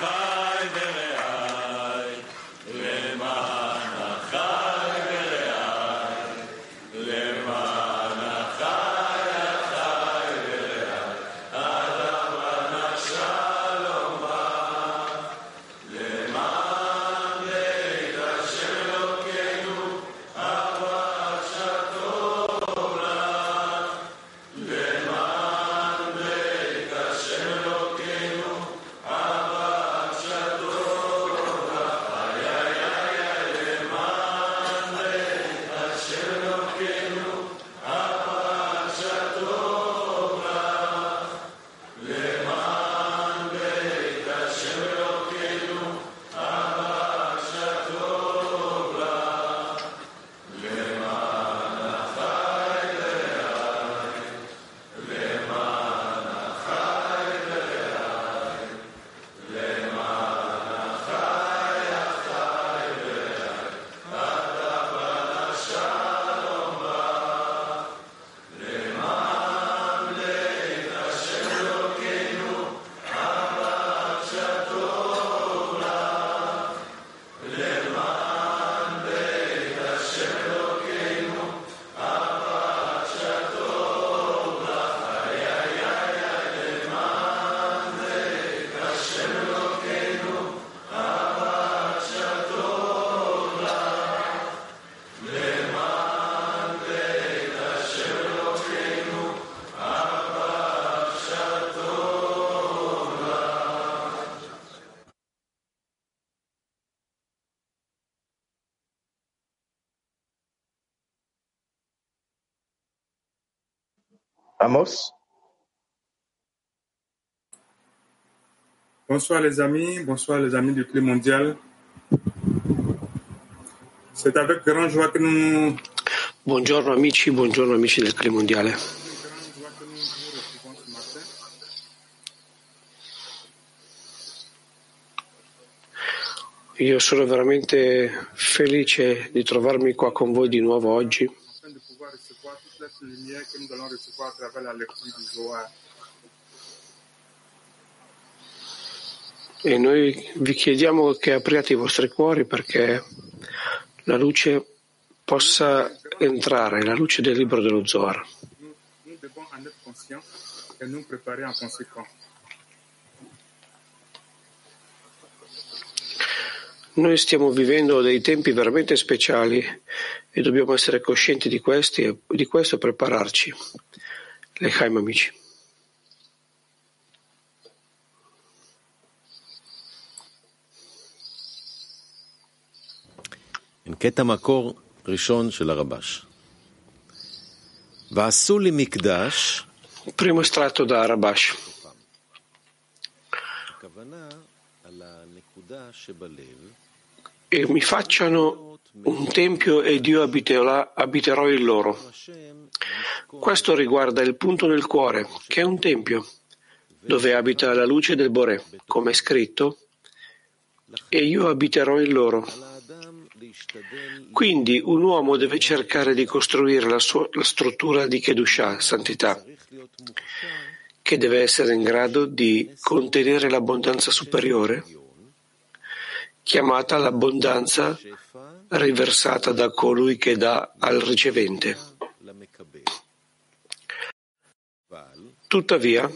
Chai Amos Bonsoir les amis, bonsoir les amis du Clé Mondial. C'est avec grande joie que nous Buongiorno amici, buongiorno amici del Clé Mondiale. Io sono veramente felice di trovarmi qua con voi di nuovo oggi la lumière que nous allons recevoir à travers la lecture du Zohar. e noi vi chiediamo che apriate i vostri cuori perché la luce possa entrare, la luce del libro dello Zohar. Nous, nous devons en être conscients et nous préparer en conséquence. Noi stiamo vivendo dei tempi veramente speciali e dobbiamo essere coscienti di questi e di questo e prepararci. Lechaim amici. קטע מקור ראשון של הרבש. ועשו לי מקדש, Primo estratto da Rabash. הכוונה על הנקודה שבלב, e mi facciano un tempio ed io abiterò, abiterò in loro. Questo riguarda il punto nel cuore, che è un tempio, dove abita la luce del Bore, come è scritto, e io abiterò in loro. Quindi un uomo deve cercare di costruire la, sua, la struttura di Kedusha, santità, che deve essere in grado di contenere l'abbondanza superiore chiamata l'abbondanza riversata da colui che dà al ricevente. Tuttavia,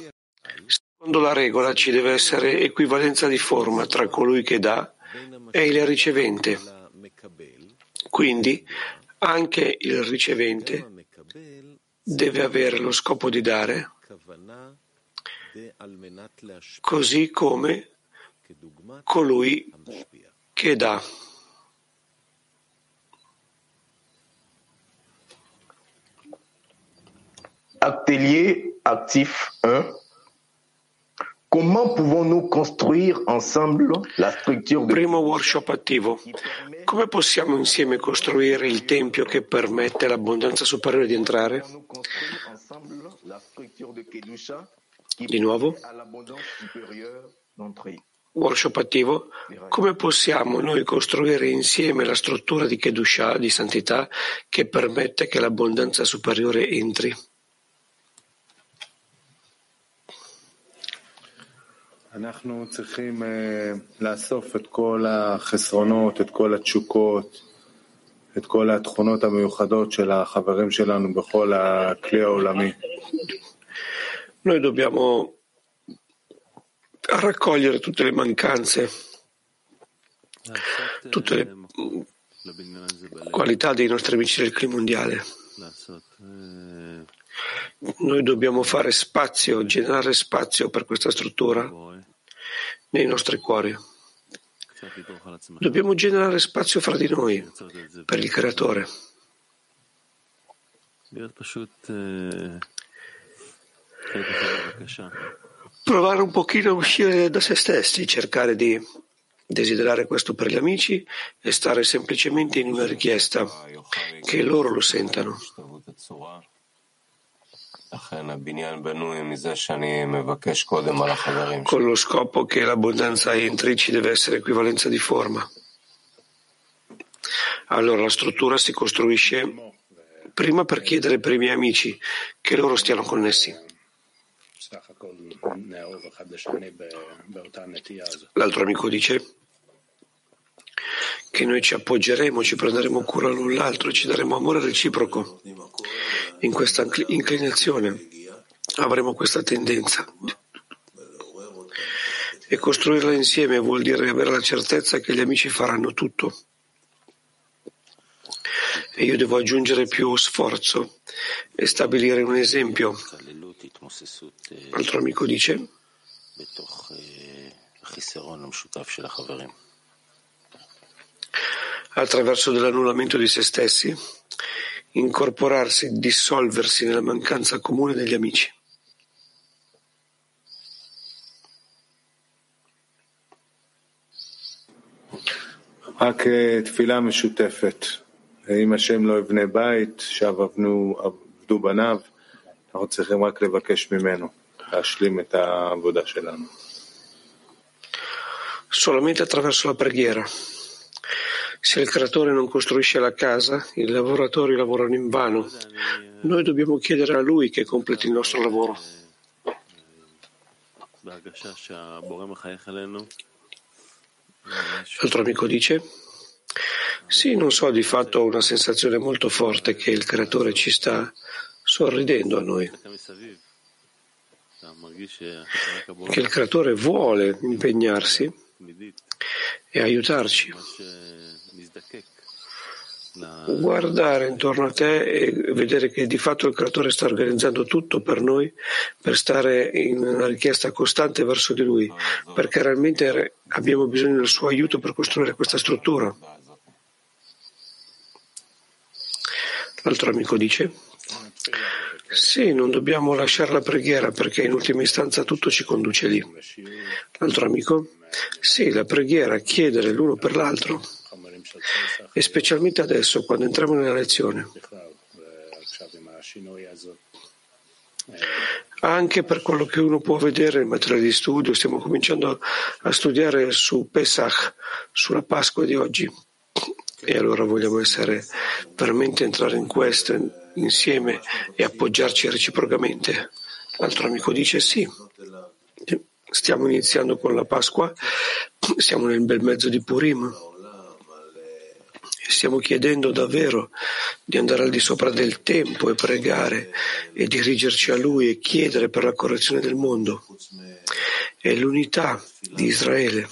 secondo la regola ci deve essere equivalenza di forma tra colui che dà e il ricevente. Quindi anche il ricevente deve avere lo scopo di dare, così come colui che dà. Atelier actif 1. Comment pouvons-nous construire ensemble la structure de Primo workshop attivo. Come possiamo insieme costruire il tempio che permette all'abbondanza superiore di entrare? Di nuovo, permet à l'abondance supérieure d'entrer workshop attivo. Come possiamo noi costruire insieme la struttura di Kedushah, di santità, che permette che l'abbondanza superiore entri? אנחנו צריכים לאסוף את כל החסרונות, את כל התשוקות, את כל התכונות המיוחדות של החברים שלנו בכל הכלי העולמי. Noi dobbiamo raccogliere tutte le mancanze, tutte le qualità dei nostri amici del clima mondiale. Noi dobbiamo fare spazio, generare spazio per questa struttura nei nostri cuori. Dobbiamo generare spazio fra di noi, per il Creatore. Provare un pochino a uscire da se stessi, cercare di desiderare questo per gli amici e stare semplicemente in una richiesta, che loro lo sentano. Con lo scopo che l'abbondanza entri ci deve essere equivalenza di forma. Allora la struttura si costruisce prima per chiedere per i miei amici che loro stiano connessi. L'altro amico dice che noi ci appoggeremo, ci prenderemo cura l'un l'altro ci daremo amore reciproco. In questa inclinazione avremo questa tendenza. E costruirla insieme vuol dire avere la certezza che gli amici faranno tutto. E io devo aggiungere più sforzo e stabilire un esempio. L'altro amico dice attraverso dell'annullamento di se stessi, incorporarsi, dissolversi nella mancanza comune degli amici. רק תפילה משותפת. אם השם לא יבנה בית, שב עבדו בניו, אנחנו צריכים רק לבקש ממנו להשלים את העבודה שלנו. Solamente attraverso la preghiera. Se il creatore non costruisce la casa, i lavoratori lavorano in vano. Noi dobbiamo chiedere a lui che completi il nostro lavoro. L'altro amico dice, sì, non so, di fatto ho una sensazione molto forte che il creatore ci sta sorridendo a noi, che il creatore vuole impegnarsi e aiutarci. Guardare intorno a te e vedere che di fatto il creatore sta organizzando tutto per noi, per stare in una richiesta costante verso di lui, perché realmente abbiamo bisogno del suo aiuto per costruire questa struttura. L'altro amico dice, sì, non dobbiamo lasciare la preghiera perché in ultima istanza tutto ci conduce lì. L'altro amico, sì, la preghiera, chiedere l'uno per l'altro e specialmente adesso quando entriamo nella lezione. Anche per quello che uno può vedere nel materiale di studio, stiamo cominciando a studiare su Pesach, sulla Pasqua di oggi. E allora vogliamo essere veramente entrare in questo insieme e appoggiarci reciprocamente. L'altro amico dice sì. Stiamo iniziando con la Pasqua, siamo nel bel mezzo di Purim stiamo chiedendo davvero di andare al di sopra del tempo e pregare e dirigerci a Lui e chiedere per la correzione del mondo e l'unità di Israele.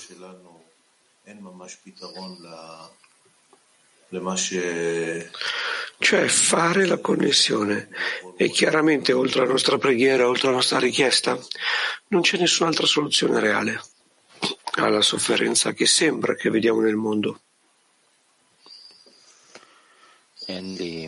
Cioè fare la connessione. E chiaramente oltre alla nostra preghiera, oltre alla nostra richiesta, non c'è nessun'altra soluzione reale alla sofferenza che sembra che vediamo nel mondo. Quindi,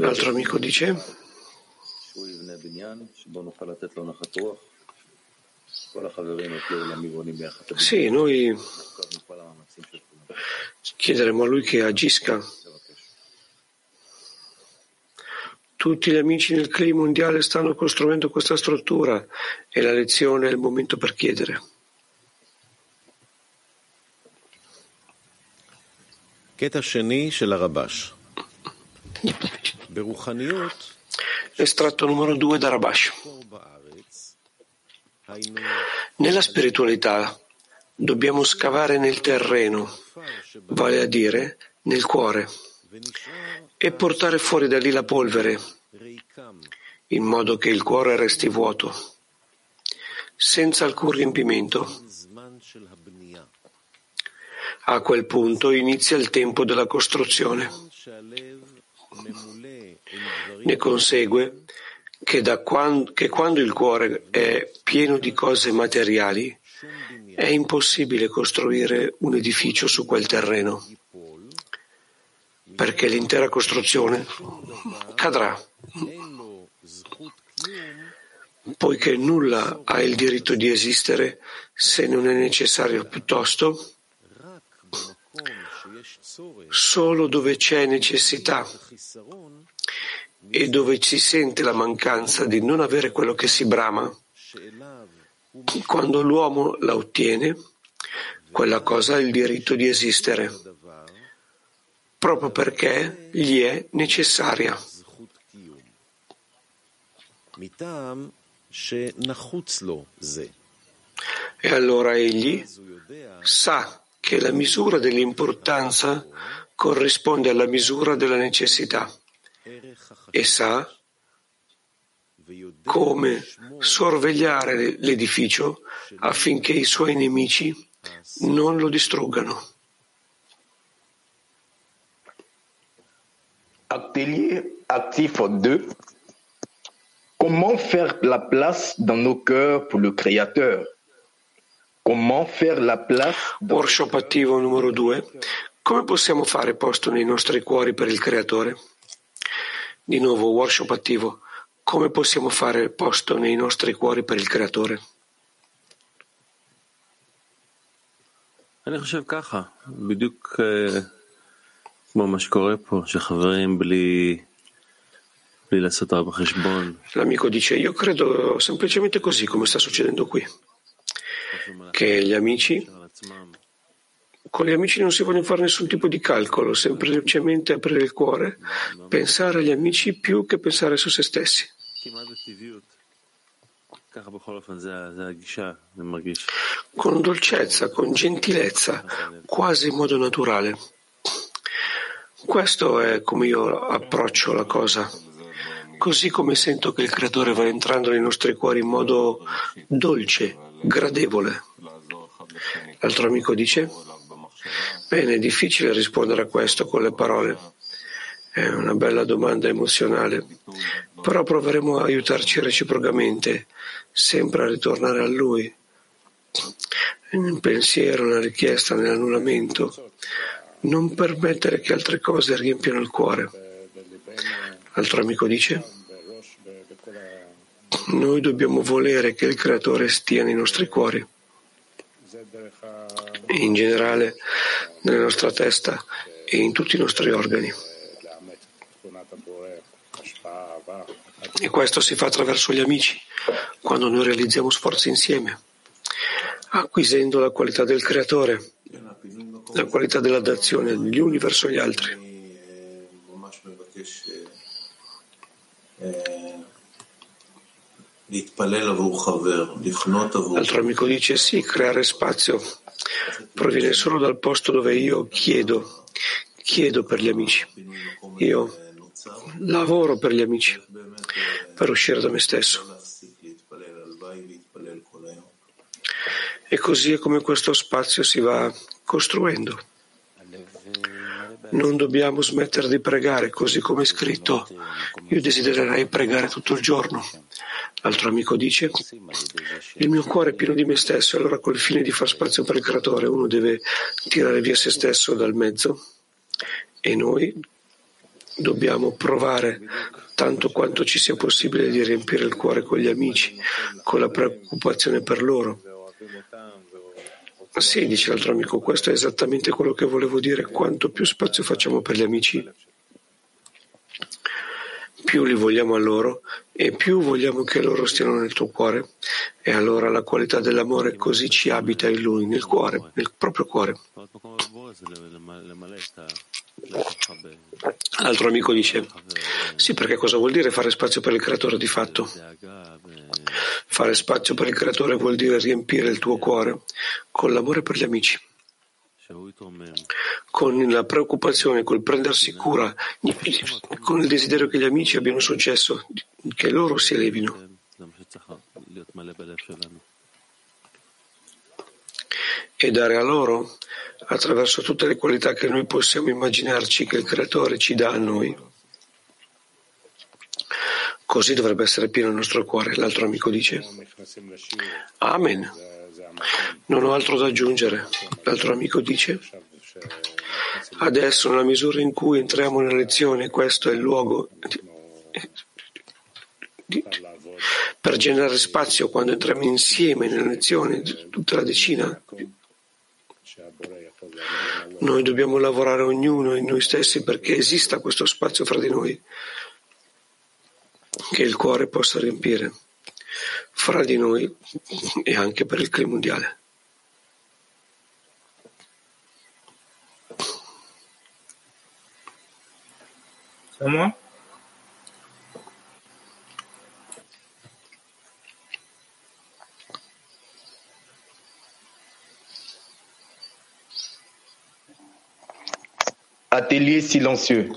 L'altro amico dice. sì, noi chiederemo a lui che agisca Tutti gli amici nel clima mondiale stanno costruendo questa struttura e la lezione è il momento per chiedere. קטע שני של הרבש. ברוחניות, estratto numero 2 da Rabash. Nella spiritualità dobbiamo scavare nel terreno, vale a dire nel cuore, e portare fuori da lì la polvere, in modo che il cuore resti vuoto, senza alcun riempimento. A quel punto inizia il tempo della costruzione. Ne consegue che, quando, che quando il cuore è pieno di cose materiali, è impossibile costruire un edificio su quel terreno, perché l'intera costruzione cadrà, poiché nulla ha il diritto di esistere se non è necessario, piuttosto solo dove c'è necessità e dove ci sente la mancanza di non avere quello che si brama. Quando l'uomo la ottiene, quella cosa ha il diritto di esistere, proprio perché gli è necessaria. E allora egli sa che la misura dell'importanza corrisponde alla misura della necessità e sa come sorvegliare l'edificio affinché i suoi nemici non lo distruggano. Atelier actif 2. Comment faire la place dans nos cœurs pour le Créateur Comment faire la place Workshop attivo numero 2. Come possiamo fare posto nei nostri cuori per il Creatore? Di nuovo workshop attivo: come possiamo fare posto nei nostri cuori per il Creatore? L'amico dice, io credo semplicemente così come sta succedendo qui, che gli amici con gli amici non si vogliono fare nessun tipo di calcolo, semplicemente aprire il cuore, pensare agli amici più che pensare su se stessi. Con dolcezza, con gentilezza, quasi in modo naturale. Questo è come io approccio la cosa. Così come sento che il Creatore va entrando nei nostri cuori in modo dolce, gradevole. L'altro amico dice bene, è difficile rispondere a questo con le parole. È una bella domanda emozionale, però proveremo a aiutarci reciprocamente, sempre a ritornare a Lui, nel pensiero, nella richiesta, nell'annullamento, non permettere che altre cose riempiano il cuore. L'altro amico dice, noi dobbiamo volere che il Creatore stia nei nostri cuori in generale nella nostra testa e in tutti i nostri organi. E questo si fa attraverso gli amici, quando noi realizziamo sforzi insieme, acquisendo la qualità del creatore, la qualità dell'adazione gli uni verso gli altri. L'altro amico dice sì, creare spazio proviene solo dal posto dove io chiedo, chiedo per gli amici. Io lavoro per gli amici, per uscire da me stesso. E così è come questo spazio si va costruendo. Non dobbiamo smettere di pregare, così come è scritto. Io desidererei pregare tutto il giorno. L'altro amico dice, il mio cuore è pieno di me stesso, allora col fine di far spazio per il creatore uno deve tirare via se stesso dal mezzo e noi dobbiamo provare tanto quanto ci sia possibile di riempire il cuore con gli amici, con la preoccupazione per loro. Sì, dice l'altro amico, questo è esattamente quello che volevo dire. Quanto più spazio facciamo per gli amici, più li vogliamo a loro e più vogliamo che loro stiano nel tuo cuore e allora la qualità dell'amore così ci abita in lui, nel cuore, nel proprio cuore. L'altro amico dice, sì perché cosa vuol dire fare spazio per il creatore di fatto? Fare spazio per il creatore vuol dire riempire il tuo cuore con l'amore per gli amici con la preoccupazione, col prendersi cura, con il desiderio che gli amici abbiano successo, che loro si elevino. E dare a loro attraverso tutte le qualità che noi possiamo immaginarci che il Creatore ci dà a noi. Così dovrebbe essere pieno il nostro cuore. L'altro amico dice, Amen. Non ho altro da aggiungere. L'altro amico dice, adesso nella misura in cui entriamo nella lezione, questo è il luogo per generare spazio quando entriamo insieme nella lezione, tutta la decina noi dobbiamo lavorare ognuno in noi stessi perché esista questo spazio fra di noi che il cuore possa riempire fra di noi e anche per il clima mondiale. Siamo? Atelier silencieux.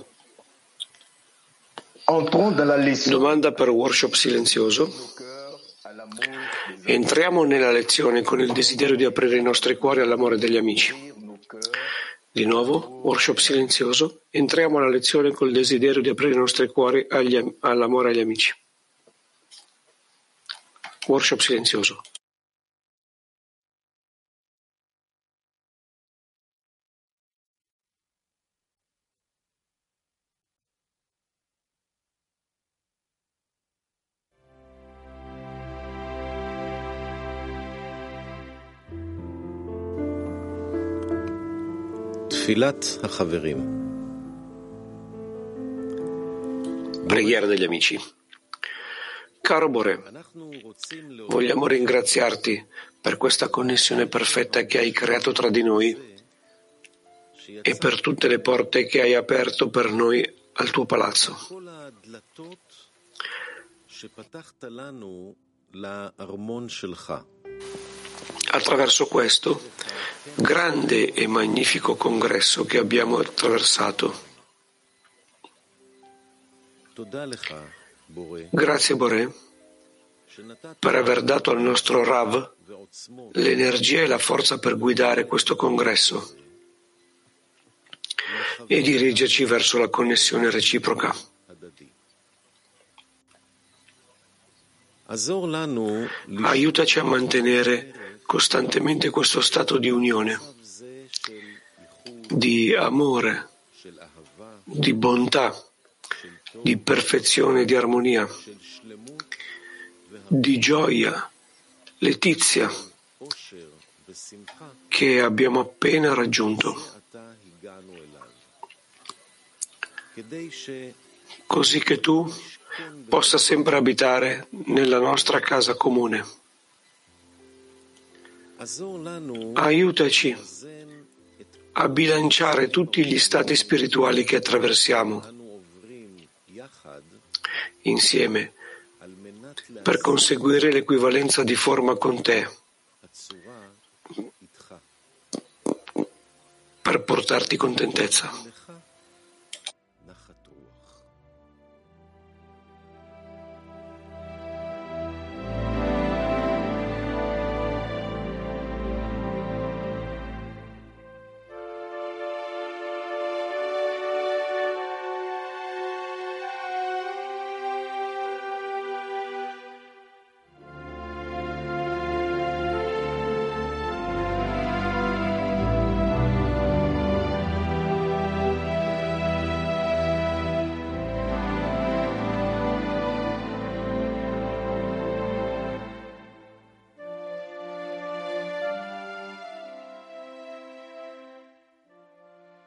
Entrons dans la leçon. Domanda per workshop silenzioso. Entriamo nella lezione con il desiderio di aprire i nostri cuori all'amore degli amici. Di nuovo, workshop silenzioso. Entriamo alla lezione con il desiderio di aprire i nostri cuori agli, all'amore agli amici. Workshop silenzioso. Preghiera degli amici. Caro Bore, vogliamo ringraziarti per questa connessione perfetta che hai creato tra di noi e per tutte le porte che hai aperto per noi al tuo palazzo attraverso questo grande e magnifico congresso che abbiamo attraversato. Grazie Boré per aver dato al nostro Rav l'energia e la forza per guidare questo congresso e dirigerci verso la connessione reciproca. Aiutaci a mantenere costantemente questo stato di unione, di amore, di bontà, di perfezione, di armonia, di gioia, letizia che abbiamo appena raggiunto. Così che tu possa sempre abitare nella nostra casa comune Aiutaci a bilanciare tutti gli stati spirituali che attraversiamo insieme per conseguire l'equivalenza di forma con te, per portarti contentezza.